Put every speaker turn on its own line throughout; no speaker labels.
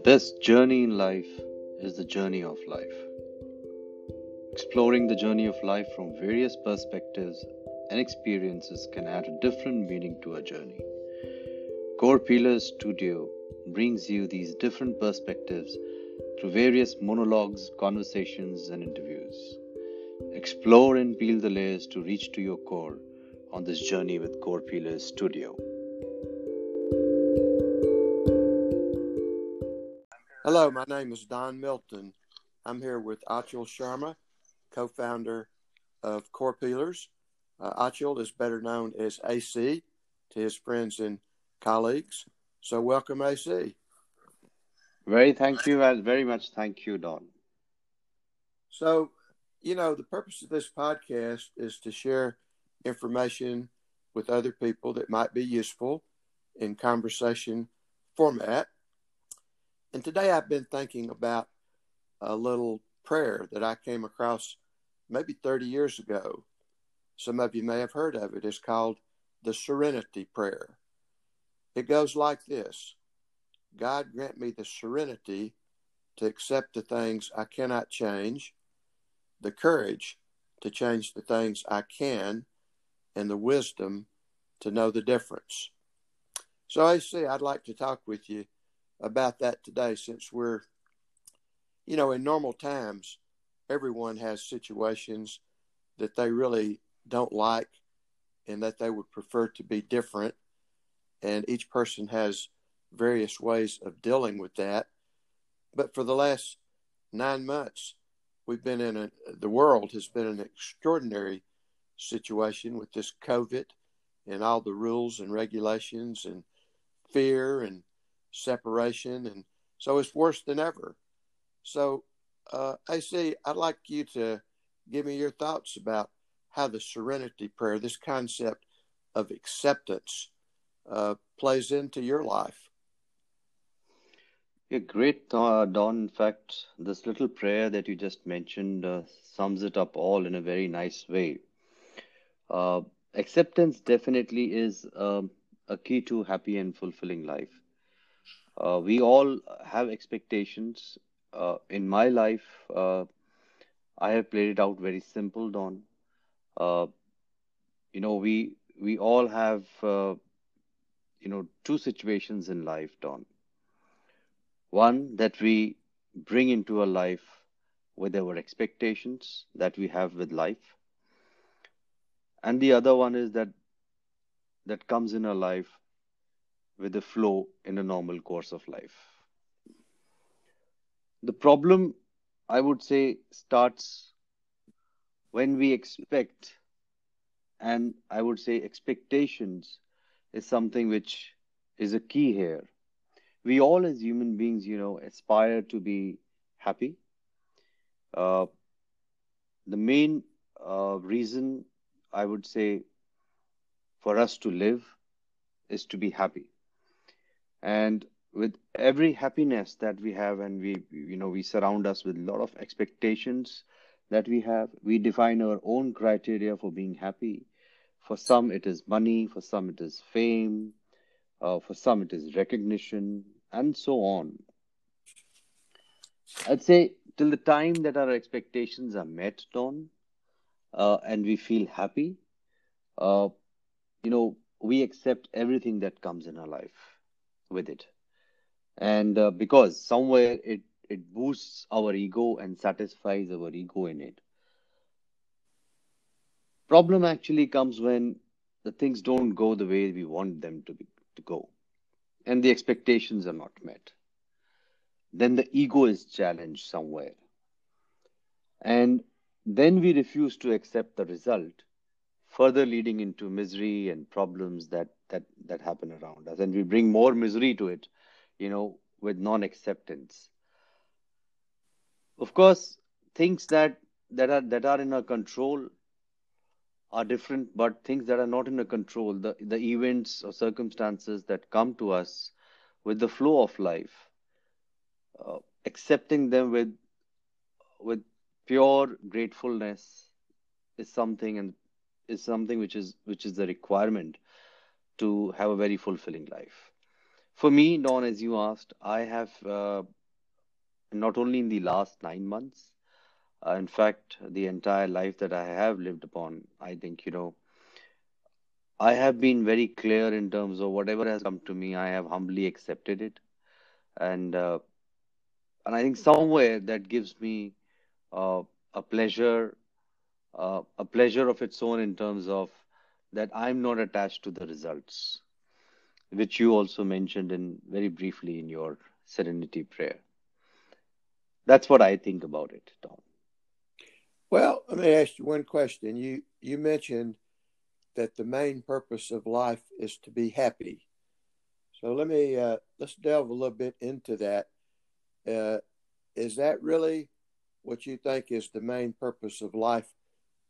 The best journey in life is the journey of life. Exploring the journey of life from various perspectives and experiences can add a different meaning to a journey. Core Pillars Studio brings you these different perspectives through various monologues, conversations, and interviews. Explore and peel the layers to reach to your core on this journey with Core Pillars Studio.
Hello, my name is Don Milton. I'm here with Achal Sharma, co founder of Core Peelers. Uh, Achal is better known as AC to his friends and colleagues. So, welcome, AC.
Very thank you, and very much thank you, Don.
So, you know, the purpose of this podcast is to share information with other people that might be useful in conversation format. And today I've been thinking about a little prayer that I came across maybe 30 years ago. Some of you may have heard of it. It's called the Serenity Prayer. It goes like this God grant me the serenity to accept the things I cannot change, the courage to change the things I can, and the wisdom to know the difference. So, AC, I'd like to talk with you about that today since we're, you know, in normal times, everyone has situations that they really don't like and that they would prefer to be different. And each person has various ways of dealing with that. But for the last nine months, we've been in a, the world has been an extraordinary situation with this COVID and all the rules and regulations and fear and separation, and so it's worse than ever. So, uh, AC, I'd like you to give me your thoughts about how the Serenity Prayer, this concept of acceptance, uh, plays into your life.
Yeah, great, uh, Don. In fact, this little prayer that you just mentioned uh, sums it up all in a very nice way. Uh, acceptance definitely is um, a key to happy and fulfilling life. Uh, we all have expectations. Uh, in my life, uh, I have played it out very simple, Don. Uh, you know, we we all have uh, you know two situations in life, Don. One that we bring into our life with our expectations that we have with life, and the other one is that that comes in our life with the flow in a normal course of life. The problem, I would say, starts when we expect, and I would say expectations is something which is a key here. We all, as human beings, you know, aspire to be happy. Uh, the main uh, reason I would say for us to live is to be happy and with every happiness that we have and we you know we surround us with a lot of expectations that we have we define our own criteria for being happy. For some it is money. For some it is fame. Uh, for some it is recognition and so on. I'd say till the time that our expectations are met don uh, and we feel happy uh, you know we accept everything that comes in our life with it. And uh, because somewhere it it boosts our ego and satisfies our ego in it. Problem actually comes when the things don't go the way we want them to be to go. And the expectations are not met. Then the ego is challenged somewhere. And then we refuse to accept the result further leading into misery and problems that that that happen around us. And we bring more misery to it you know with non acceptance of course things that that are that are in our control are different but things that are not in our control the the events or circumstances that come to us with the flow of life uh, accepting them with with pure gratefulness is something and is something which is which is the requirement to have a very fulfilling life For me, Don, as you asked, I have uh, not only in the last nine months, uh, in fact, the entire life that I have lived upon, I think, you know, I have been very clear in terms of whatever has come to me, I have humbly accepted it. And uh, and I think somewhere that gives me uh, a pleasure, uh, a pleasure of its own in terms of that I'm not attached to the results, which you also mentioned in very briefly in your serenity prayer. That's what I think about it, Don.
Well, let me ask you one question. You you mentioned that the main purpose of life is to be happy. So let me uh, let's delve a little bit into that. Uh, is that really what you think is the main purpose of life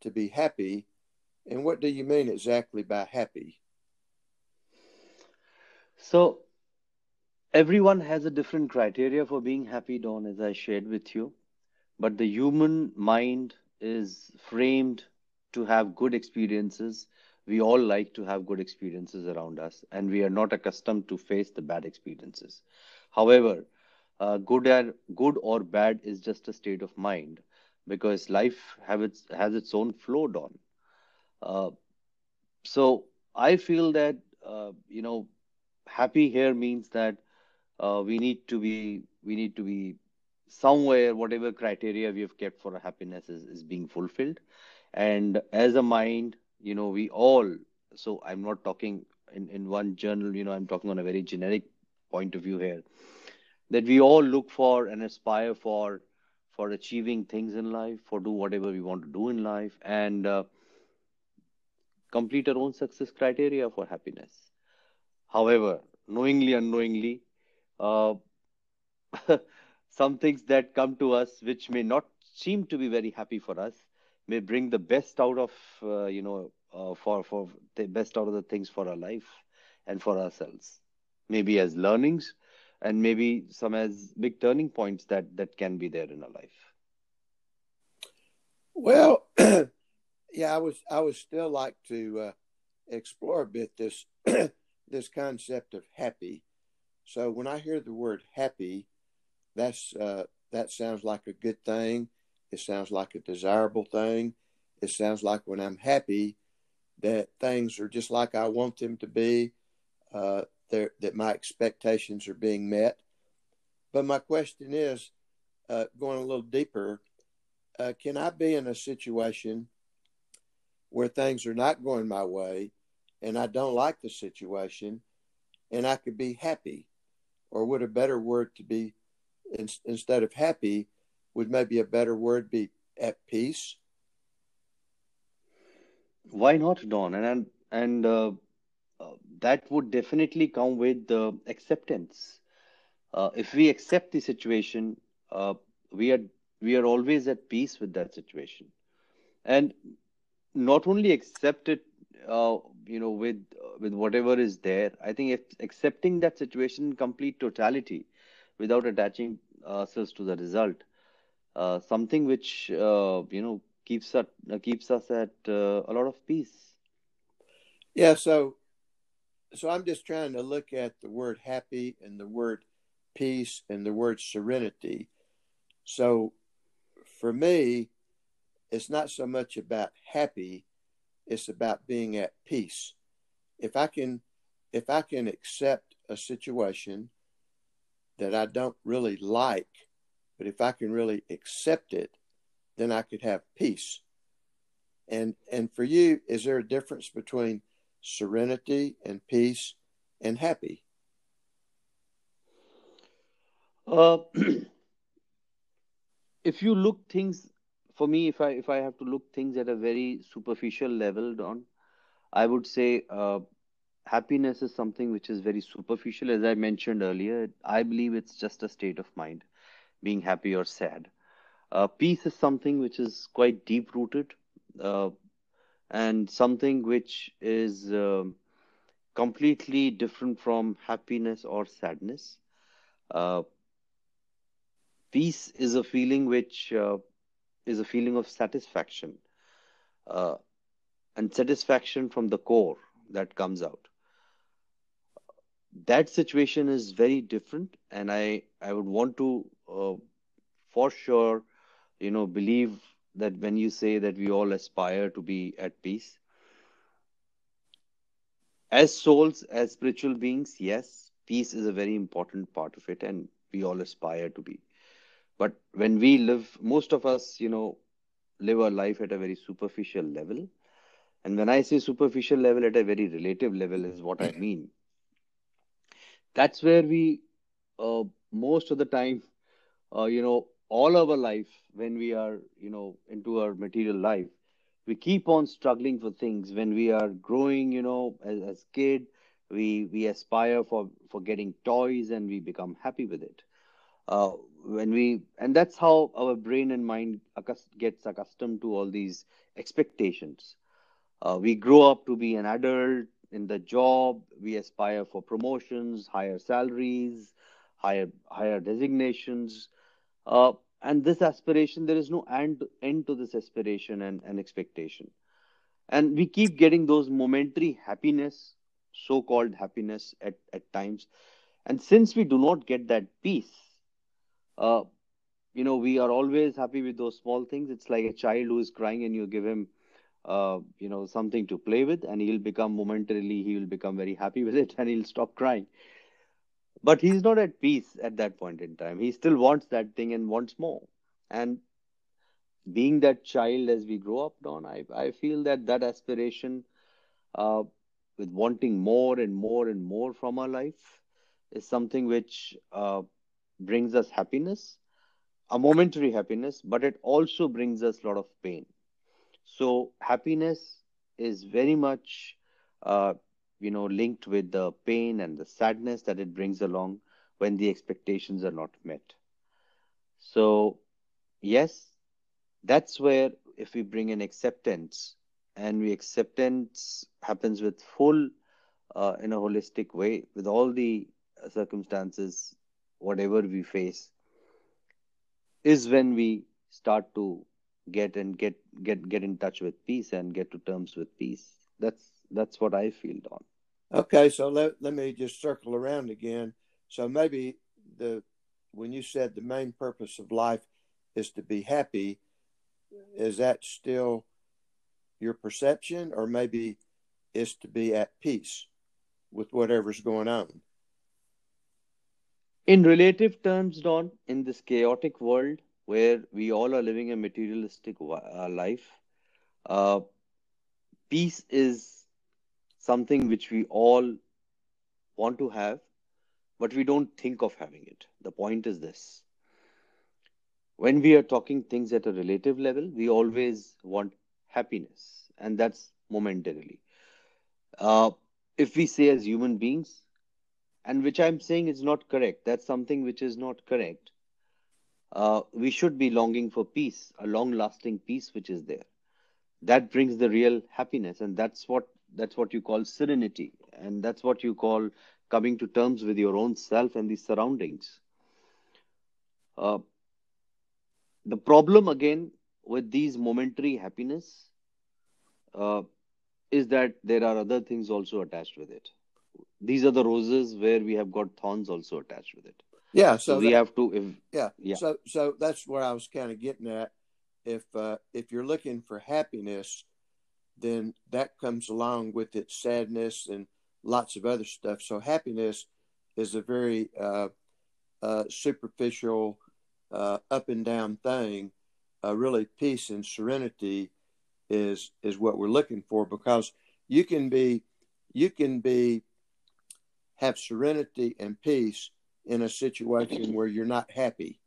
to be happy? And what do you mean exactly by happy?
So everyone has a different criteria for being happy, Don, as I shared with you. But the human mind is framed to have good experiences. We all like to have good experiences around us, and we are not accustomed to face the bad experiences. However, uh, good or good or bad is just a state of mind because life have its, has its own flow, Don. Uh, so I feel that uh, you know, happy here means that uh, we need to be we need to be somewhere whatever criteria we have kept for happiness is, is being fulfilled and as a mind you know we all so i'm not talking in, in one journal you know i'm talking on a very generic point of view here that we all look for and aspire for for achieving things in life for do whatever we want to do in life and uh, complete our own success criteria for happiness. However knowingly unknowingly uh, some things that come to us which may not seem to be very happy for us may bring the best out of uh, you know uh, for for the best out of the things for our life and for ourselves. Maybe as learnings and maybe some as big turning points that that can be there in our life
well yeah i was i would still like to uh, explore a bit this this concept of happy so when I hear the word happy, that's uh, that sounds like a good thing. It sounds like a desirable thing. It sounds like when I'm happy, that things are just like I want them to be. Uh, that my expectations are being met. But my question is, uh, going a little deeper, uh, can I be in a situation where things are not going my way, and I don't like the situation, and I could be happy? or would a better word to be in, instead of happy would maybe a better word be at peace
why not don and and uh, uh, that would definitely come with the acceptance. Uh, if we accept the situation uh, we are we are always at peace with that situation. And not only accept it uh, you know with with whatever is there i think if accepting that situation in complete totality without attaching ourselves to the result uh, something which uh, you know keeps us uh, keeps us at uh, a lot of peace.
Yeah so so i'm just trying to look at the word happy and the word peace and the word serenity so for me it's not so much about happy it's about being at peace. If I can, if I can accept a situation that I don't really like, but if I can really accept it, then I could have peace. And and for you, is there a difference between serenity and peace and happy?
Uh, if you look things for me, if I if I have to look things at a very superficial level, Don, I would say uh, happiness is something which is very superficial. As I mentioned earlier, I believe it's just a state of mind, being happy or sad. Uh, peace is something which is quite deep rooted, uh, and something which is um, completely different from happiness or sadness. Uh, peace is a feeling which uh, is a feeling of satisfaction uh, and satisfaction from the core that comes out. that situation is very different, and I I would want to uh, for sure, you know, believe that when you say that we all aspire to be at peace, as souls, as spiritual beings, yes, peace is a very important part of it, and we all aspire to be. But when we live, most of us, you know, live our life at a very superficial level. And when I say superficial level, at a very relative level, is what I mean. That's where we, uh, most of the time, uh, you know, all our life, when we are, you know, into our material life, we keep on struggling for things. When we are growing, you know, as, as kid, we we aspire for for getting toys and we become happy with it. Uh, when we and that's how our brain and mind gets accustomed to all these expectations uh, we grow up to be an adult in the job we aspire for promotions higher salaries higher higher designations uh, and this aspiration there is no end, end to this aspiration and, and expectation. And we keep getting those momentary happiness so called happiness at, at times. And since we do not get that peace uh, you know we are always happy with those small things. It's like a child who is crying and you give him uh, you know something to play with and he'll become momentarily he will become very happy with it and he'll stop crying but he's not at peace at that point in time he still wants that thing and wants more and being that child as we grow up don i, I feel that that aspiration uh, with wanting more and more and more from our life is something which uh, brings us happiness a momentary happiness, but it also brings us a lot of pain. So happiness is very much, uh, you know, linked with the pain and the sadness that it brings along when the expectations are not met. So yes, that's where if we bring in acceptance and we acceptance happens with full uh, in a holistic way with all the circumstances whatever we face is when we start to get and get get get in touch with peace and get to terms with peace that's that's what i feel don
Okay, so let, let me just circle around again. So maybe the when you said the main purpose of life is to be happy, is that still your perception, or maybe is to be at peace with whatever's going on?
in relative terms don in this chaotic world where we all are living a materialistic uh, life uh, peace is something which we all want to have but we don't think of having it the point is this when we are talking things at a relative level, we always want happiness, and that's momentarily. Uh, if we say as human beings, and which I'm saying is not correct, that's something which is not correct. Uh, we should be longing for peace, a long-lasting peace which is there. That brings the real happiness, and that's what that's what you call serenity, and that's what you call coming to terms with your own self and the surroundings. Uh, the problem again with these momentary happiness uh, is that there are other things also attached with it. These are the roses where we have got thorns also attached with it.
Yeah,
So
so
we
that
have to, if
yeah,
yeah,
so so that's where I was kind of getting at. If uh, if you're looking for happiness, then that comes along with its sadness and lots of other stuff. So happiness is a very uh, uh, superficial, uh, up and down thing. Uh, really, peace and serenity is is what we're looking for because you can be you can be have serenity and peace in a situation where you're not happy.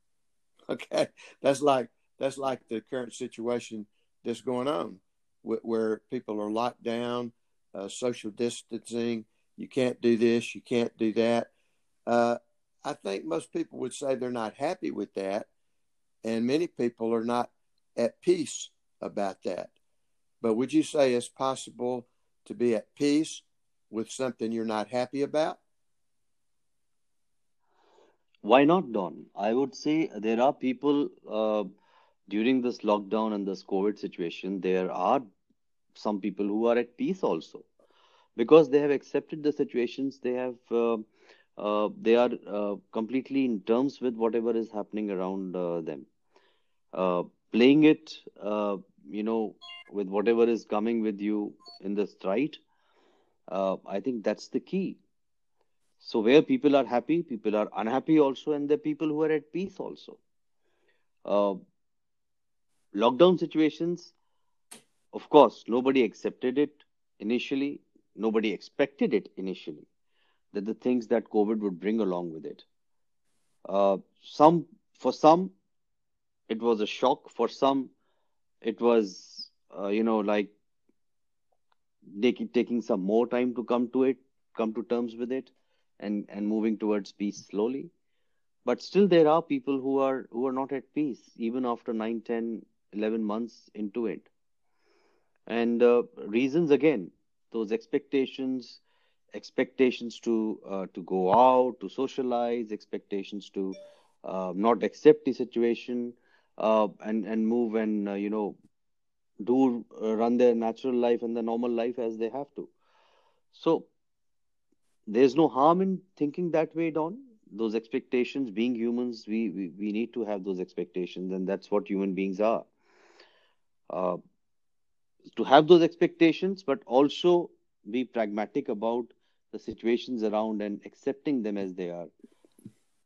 Okay, that's like that's like the current situation that's going on, wh- where people are locked down, uh, social distancing. You can't do this, you can't do that. Uh, I think most people would say they're not happy with that, and many people are not at peace about that. But would you say it's possible to be at peace with something you're not happy about?
why not, Don? I would say there are people uh, during this lockdown and this COVID situation, there are some people who are at peace also. because they have accepted the situations they have uh, uh, they are uh, completely in terms with whatever is happening around uh, them. Uh, playing it uh, you know with whatever is coming with you in stride uh, i think that's the key. So where people are happy people are unhappy also and the people who are at peace also lockdown situations of course nobody accepted it initially nobody expected it initially. That the things that covid would bring along with it. Uh, some for some it was a shock. For some it was uh, you know like taking taking some more time to come to it come to terms with it and and moving towards peace slowly. But still there are people who are who are not at peace even after 9 10 11 months into it. And uh, reasons again those expectations expectations to uh, to go out to socialize expectations to uh, not accept the situation uh, and and move and uh, you know do uh, run their natural life and the normal life as they have to. So there's no harm in thinking that way don. Those expectations being humans we we, we need to have those expectations and that's what human beings are uh, to have those expectations but also be pragmatic about the situations around and accepting them as they are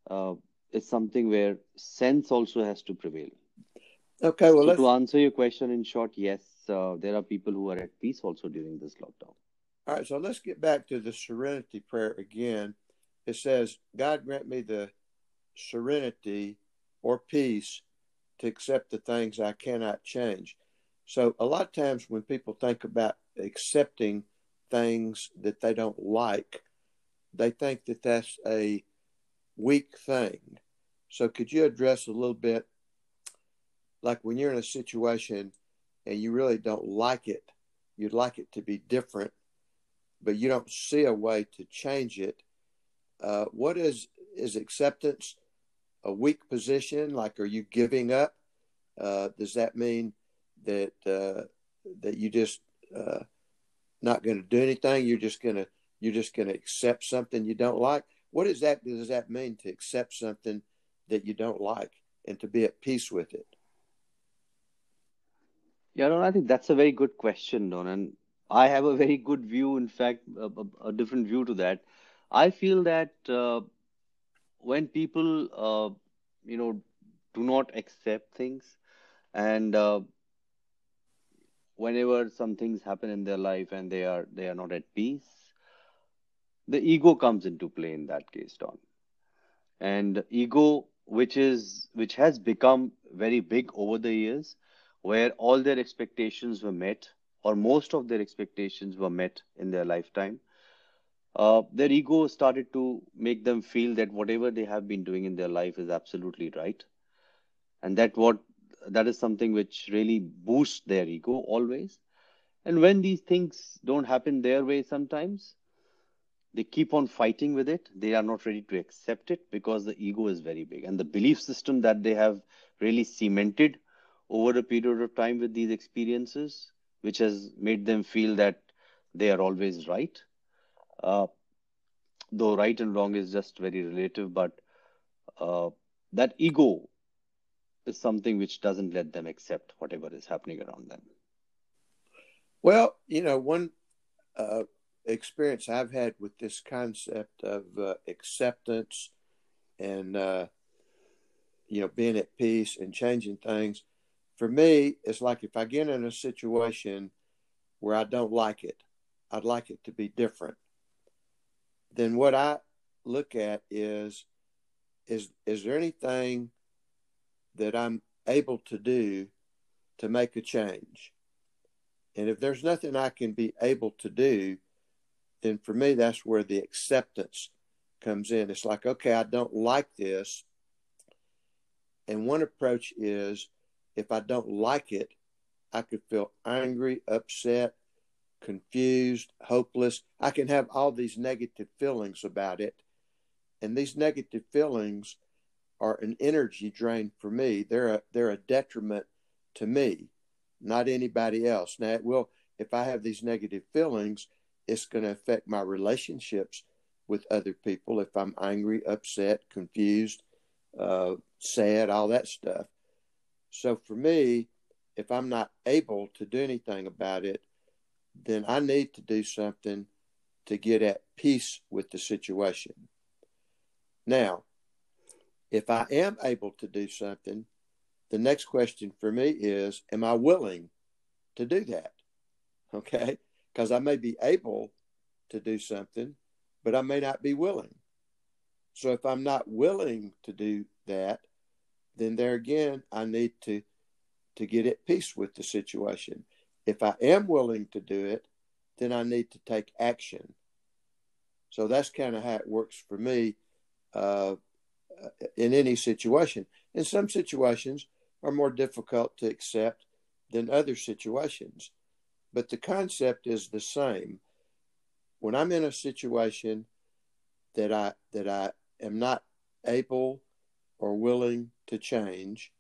uh, is something where sense also has to prevail
Okay, well,
so
let's
to answer your question in short yes uh, there are people who are at peace also during this lockdown
all right. So let's get back to the serenity prayer again. It says, "God grant me the serenity or peace to accept the things I cannot change." So a lot of times when people think about accepting things that they don't like, they think that that's a weak thing. So could you address a little bit, like when you're in a situation and you really don't like it, you'd like it to be different, but you don't see a way to change it. Uh, what is is acceptance a weak position? Like, are you giving up? Uh, does that mean that uh, that you just uh, not going to do anything? You're just gonna you're just going to accept something you don't like. What that does that mean to accept something that you don't like and to be at peace with it?
yeah no, i think that's a very good question don and i have a very good view in fact a, a, a different view to that i feel that uh, when people uh, you know do not accept things and uh, whenever some things happen in their life and they are they are not at peace the ego comes into play in that case don. And ego which is which has become very big over the years where all their expectations were met or most of their expectations were met in their lifetime uh, their ego started to make them feel that whatever they have been doing in their life is absolutely right. And that what that is something which really boosts their ego always. And when these things don't happen their way sometimes they keep on fighting with it. They are not ready to accept it because the ego is very big. And the belief system that they have really cemented over a period of time with these experiences which has made them feel that they are always right. Uh, though right and wrong is just very relative but uh, that ego is something which doesn't let them accept whatever is happening around them.
Well, you know, one uh, experience I've had with this concept of uh, acceptance and uh, you know being at peace and changing things for me it's like if i get in a situation where i don't like it i'd like it to be different then what i look at is is is there anything that i'm able to do to make a change and if there's nothing i can be able to do then for me that's where the acceptance comes in it's like okay i don't like this and one approach is if I don't like it, I could feel angry, upset, confused, hopeless. I can have all these negative feelings about it. And these negative feelings are an energy drain for me. They're a, they're a detriment to me, not anybody else. Now, it will, if I have these negative feelings, it's going to affect my relationships with other people if I'm angry, upset, confused, uh, sad, all that stuff. So for me, if I'm not able to do anything about it, then I need to do something to get at peace with the situation. Now, if I am able to do something, the next question for me is Am I willing to do that? Okay. Because I may be able to do something, but I may not be willing. So if I'm not willing to do that, then there again, I need to to get at peace with the situation. If I am willing to do it, then I need to take action. So that's kind of how it works for me uh, in any situation. And some situations are more difficult to accept than other situations, but the concept is the same. When I'm in a situation that I that I am not able or willing to change,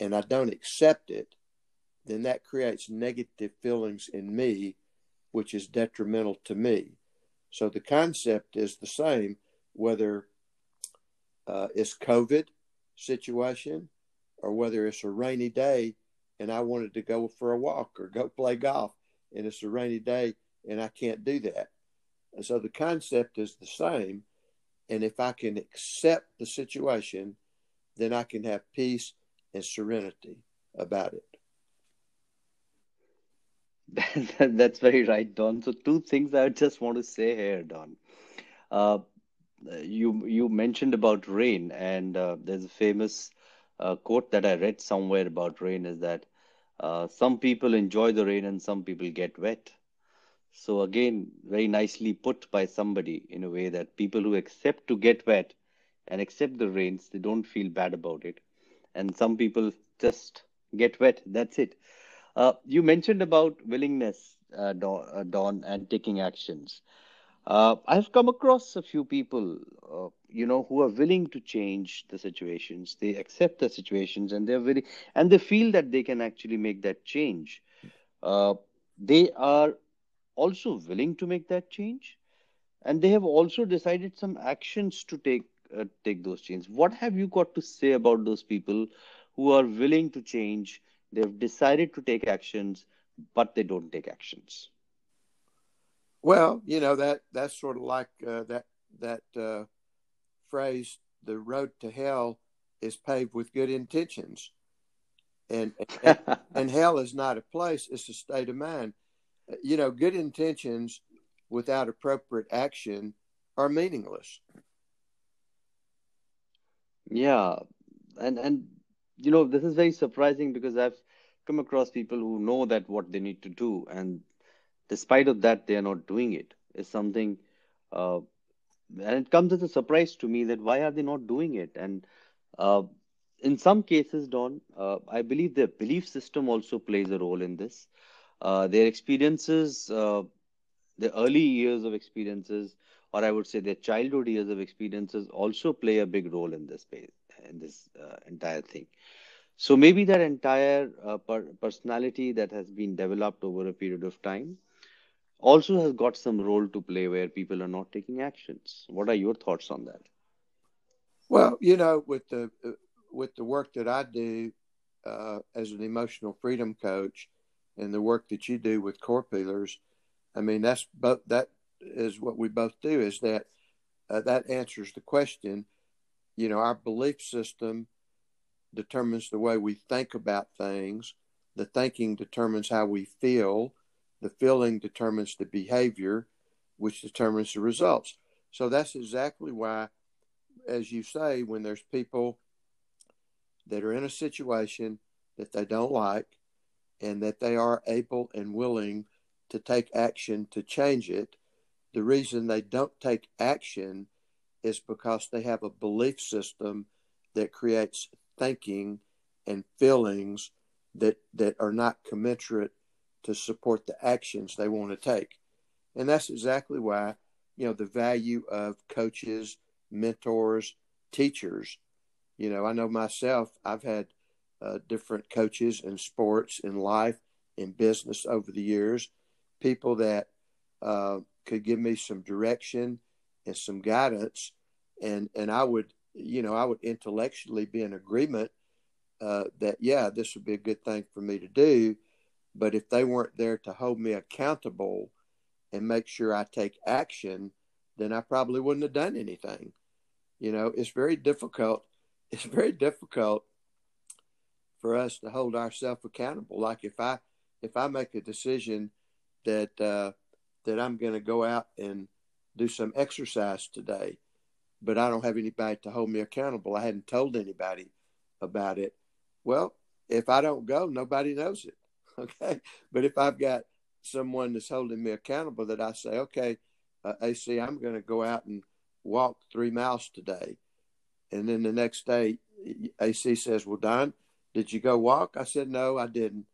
and I don't accept it, then that creates negative feelings in me, which is detrimental to me. So the concept is the same, whether uh, it's COVID situation or whether it's a rainy day and I wanted to go for a walk or go play golf and it's a rainy day and I can't do that. And so the concept is the same. And if I can accept the situation, then I can have peace and serenity about it.
That's very right, Don. So two things I just want to say here, Don. Uh, you you mentioned about rain, and uh, there's a famous uh, quote that I read somewhere about rain is that uh, some people enjoy the rain and some people get wet. So again, very nicely put by somebody in a way that people who accept to get wet and accept the rains, they don't feel bad about it, and some people just get wet. That's it. Uh, you mentioned about willingness, uh, uh, Don, and taking actions. Uh, I've come across a few people, uh, you know, who are willing to change the situations. They accept the situations, and they're very, and they feel that they can actually make that change. Uh, they are also willing to make that change, and they have also decided some actions to take take those changes. What have you got to say about those people who are willing to change? They've decided to take actions, but they don't take actions.
Well, you know that that's sort of like uh, that that uh, phrase: "The road to hell is paved with good intentions," and and, and hell is not a place; it's a state of mind. You know, good intentions without appropriate action are meaningless.
Yeah, and and you know, this is very surprising because I've come across people who know that what they need to do, and despite of that, they are not doing it. Is something, uh, and it comes as a surprise to me that why are they not doing it? And uh, in some cases, Don, uh, I believe their belief system also plays a role in this. Uh, their experiences, uh, the early years of experiences, or I would say their childhood years of experiences, also play a big role in this space, in this uh, entire thing. So maybe that entire per personality that has been developed over a period of time also has got some role to play where people are not taking actions. What are your thoughts on that?
Well, you know, with the with the work that I do uh, as an emotional freedom coach, and the work that you do with core peelers, I mean that's both that is what we both do. Is that uh, that answers the question? You know, our belief system determines the way we think about things. The thinking determines how we feel. The feeling determines the behavior, which determines the results. So that's exactly why, as you say, when there's people that are in a situation that they don't like and that they are able and willing to take action to change it, the reason they don't take action is because they have a belief system that creates thinking and feelings that that are not commensurate to support the actions they want to take. And that's exactly why you know the value of coaches mentors teachers. You know i know myself i've had uh, different coaches in sports in life in business over the years. People that uh, could give me some direction and some guidance, and and I would, you know, I would intellectually be in agreement uh, that yeah, this would be a good thing for me to do. But if they weren't there to hold me accountable and make sure I take action, then I probably wouldn't have done anything. You know, it's very difficult. It's very difficult for us to hold ourselves accountable. Like if I if I make a decision that uh, that I'm going to go out and do some exercise today, but I don't have anybody to hold me accountable. I hadn't told anybody about it. Well, if I don't go, nobody knows it. Okay. But if I've got someone that's holding me accountable that I say, okay, uh, AC, I'm going to go out and walk three miles today. And then the next day, AC says, well, Don, did you go walk? I said, no, I didn't.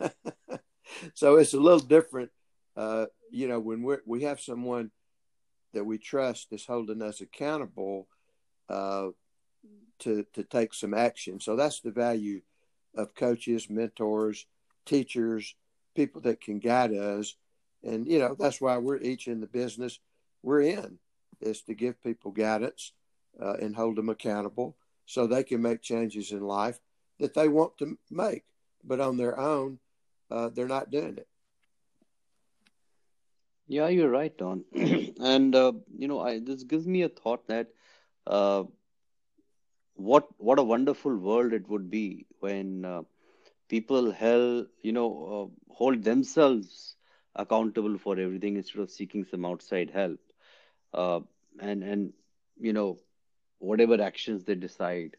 so it's a little different. Uh, you know, when we we have someone that we trust is holding us accountable uh, to to take some action. So that's the value of coaches, mentors, teachers, people that can guide us. And you know that's why we're each in the business we're in is to give people guidance uh, and hold them accountable so they can make changes in life that they want to make, but on their own, uh, they're not doing it.
Yeah, you're right, Don. and uh, you know, I, this gives me a thought that uh, what what a wonderful world it would be when uh, people held, you know, uh, hold themselves accountable for everything instead of seeking some outside help. Uh, and and you know, whatever actions they decide,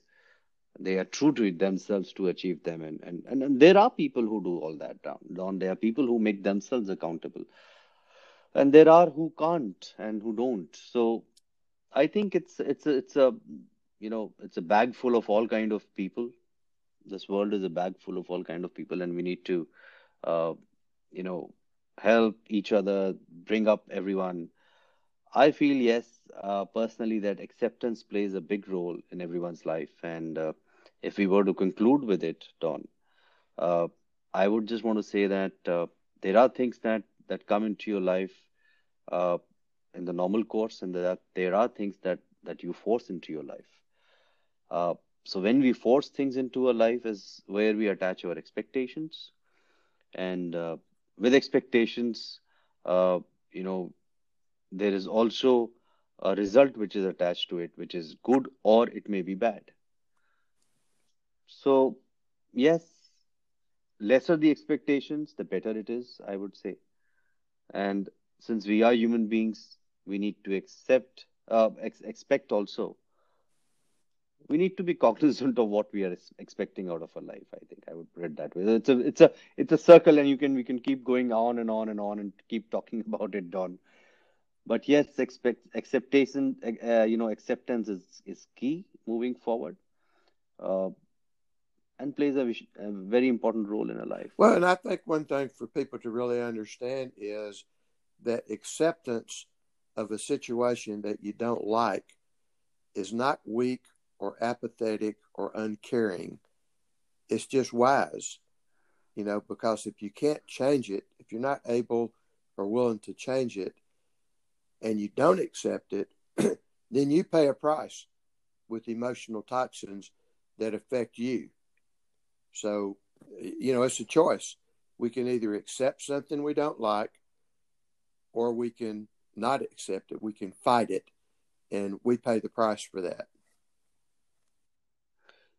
they are true to themselves to achieve them. And and and, and there are people who do all that, Don. There are people who make themselves accountable and there are who can't and who don't so i think it's it's a, it's a you know it's a bag full of all kind of people this world is a bag full of all kind of people and we need to uh, you know help each other bring up everyone i feel yes uh, personally that acceptance plays a big role in everyone's life and uh, if we were to conclude with it don uh, i would just want to say that uh, there are things that that come into your life uh, in the normal course, and that there are things that that you force into your life. So when we force things into our life, is where we attach our expectations, and uh, with expectations, uh, you know, there is also a result which is attached to it, which is good or it may be bad. So, yes, lesser the expectations, the better it is, I would say. And since we are human beings, we need to accept, uh, ex- expect also. We need to be cognizant of what we are expecting out of our life. I think I would put it that way. It's a, it's a, it's a circle, and you can, we can keep going on and on and on and keep talking about it, Don. But yes, expect acceptation, uh, you know, acceptance is is key moving forward. Uh, and plays a, a, very important role in a life.
Well, and I think one thing for people to really understand is that acceptance of a situation that you don't like is not weak or apathetic or uncaring. It's just wise, you know, because if you can't change it, if you're not able or willing to change it, and you don't accept it, then you pay a price with emotional toxins that affect you. So, you know, it's a choice. We can either accept something we don't like or we can not accept it. We can fight it, and we pay the price for that.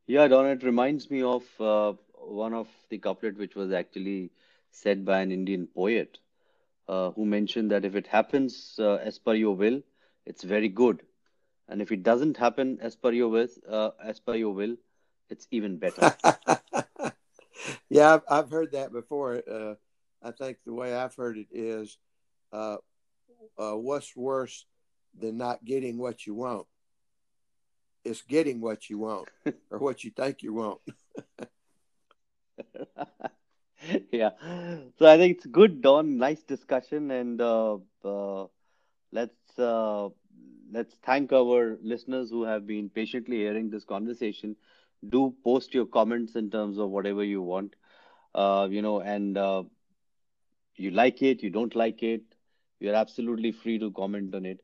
Yeah, Don, it reminds me of uh, one of the couplet which was actually said by an Indian poet uh, who mentioned that if it happens uh, as per your will, it's very good, and if it doesn't happen as per your will, uh, as per your will, it's even better.
yeah, I've, I've heard that before. Uh, I think the way I've heard it is uh, what's worse than not getting what you want? It's getting what you want or what you think you want.
yeah. So I think it's good, Don. Nice discussion, and uh, uh, let's uh, let's thank our listeners who have been patiently hearing this conversation. Do post your comments in terms of whatever you want, uh, you know, and uh, you like it, you don't like it, You're absolutely free to comment on it.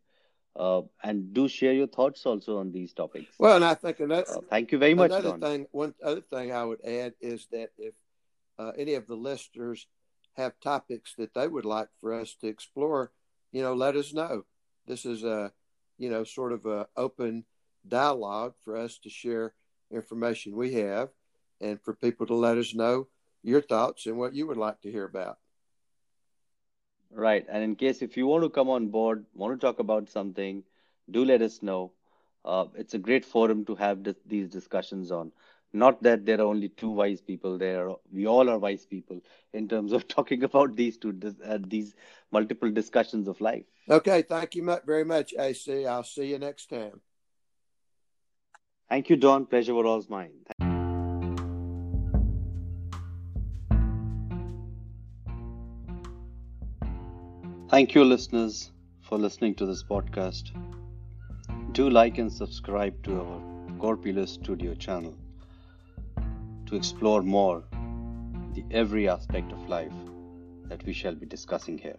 Uh, and do share your thoughts also on these topics.
Well, and I think another,
uh, thank you very much.
Another
Don.
thing, one other thing I would add is that if uh, any of the listeners have topics that they would like for us to explore, you know, let us know. This is a, you know, sort of a open dialogue for us to share information we have, and for people to let us know your thoughts and what you would like to hear about.
Right. And in case if you want to come on board, want to talk about something, do let us know. Uh, it's a great forum to have this, these discussions on. Not that there are only two wise people there. We all are wise people in terms of talking about these two, uh, these multiple discussions of life.
Okay. Thank you very much, AC. I'll see you next time.
Thank you, Don. Pleasure was all mine. Thank you, listeners, for listening to this podcast. Do like and subscribe to our Corpulus Studio channel to explore more the every aspect of life that we shall be discussing here.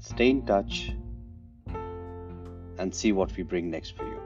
Stay in touch and see what we bring next for you.